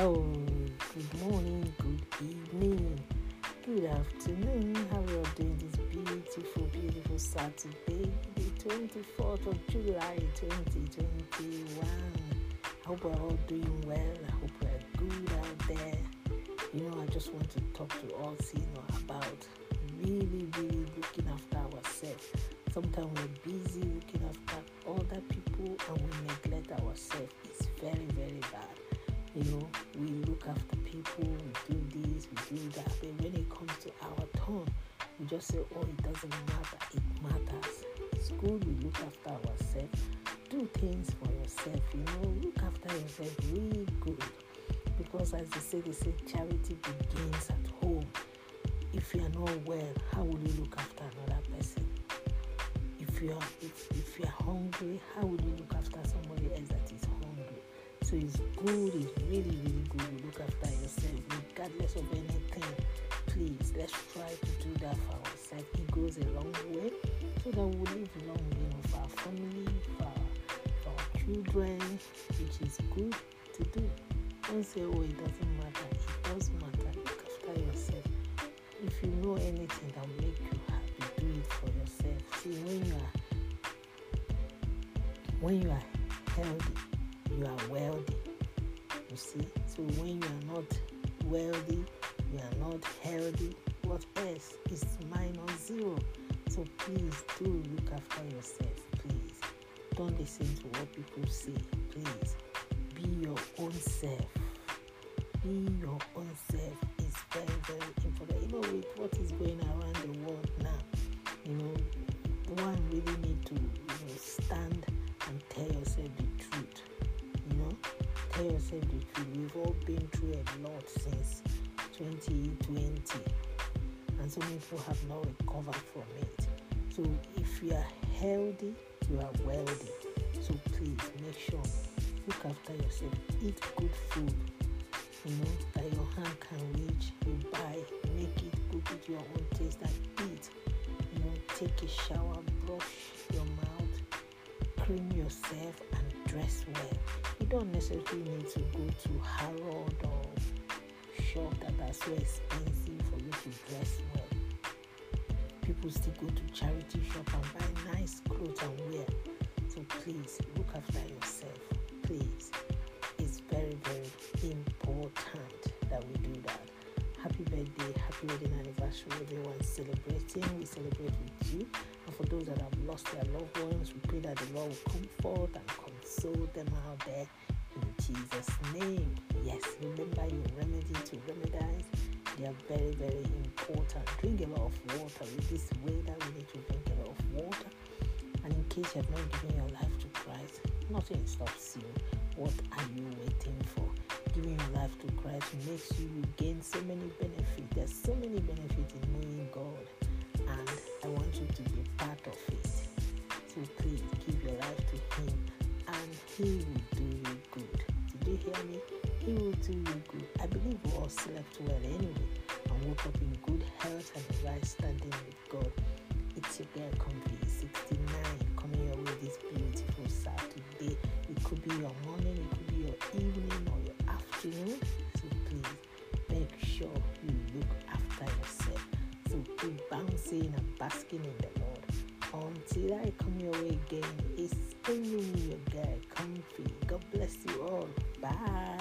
Oh, good morning, good evening, good afternoon. How are you doing this beautiful, beautiful Saturday, the 24th of July 2021? I hope we're all doing well. I hope we're good out there. You know, I just want to talk to you know, about really, really looking after ourselves. Sometimes we're busy looking after other people and after people, we do this, we do that, but when it comes to our turn, we just say, oh, it doesn't matter. It matters. It's good we look after ourselves. Do things for yourself, you know, look after yourself really good. Because as they say, they say charity begins at home. If you are not well, how will you look after another person? If you are if, if you are hungry, how will you look after somebody else that is? So it's good, it's really, really good look after yourself, regardless of anything. Please, let's try to do that for ourselves. It goes a long way so that we live long, you know, for our family, for our, for our children, which is good to do. Don't say, oh, it doesn't matter. It does matter. Look after yourself. If you know anything that will make you happy, do it for yourself. See, when you are when you are healthy, you are wealthy. You see, so when you are not wealthy, you are not healthy. What else is minus zero? So please do look after yourself. Please don't listen to what people say. Please be your own self. Be your own self is very, very important. Know, with what is going around the world now, you know, truth. We've all been through a lot since 2020, and so many people have not recovered from it. So if you are healthy, you are wealthy. So please make sure look after yourself. Eat good food. You know that your hand can reach. You buy, make it, cook it your own taste, and eat. You know, take a shower, brush your mouth, cream yourself, and dress well. Don't necessarily need to go to Harrod or shop that are so expensive for you to dress well. People still go to charity shop and buy nice clothes and wear. So please look after yourself. Please. It's very, very important that we do that. Happy birthday, happy wedding anniversary, everyone celebrating. We celebrate with you. And for those that have lost their loved ones, we pray that the Lord will comfort and console them out there in Jesus' name. Yes, remember your remedy to remedize. They are very, very important. Drink a lot of water. With this weather, we need to drink a lot of water. And in case you have not given your life to Christ, nothing stops you. What are you waiting for? Giving your life to Christ makes you gain so many benefits. There's so many benefits in knowing God, He will do you good. Did you hear me? He will do you good. I believe we all slept well anyway, and woke up in good health and right standing with God. It's your girl Comfy 69 coming your way this beautiful Saturday. It could be your morning, it could be your evening or your afternoon. So please make sure you look after yourself. So keep bouncing and basking in the Lord. Until I come your way again, it's only your Comfy. God bless you all. Bye.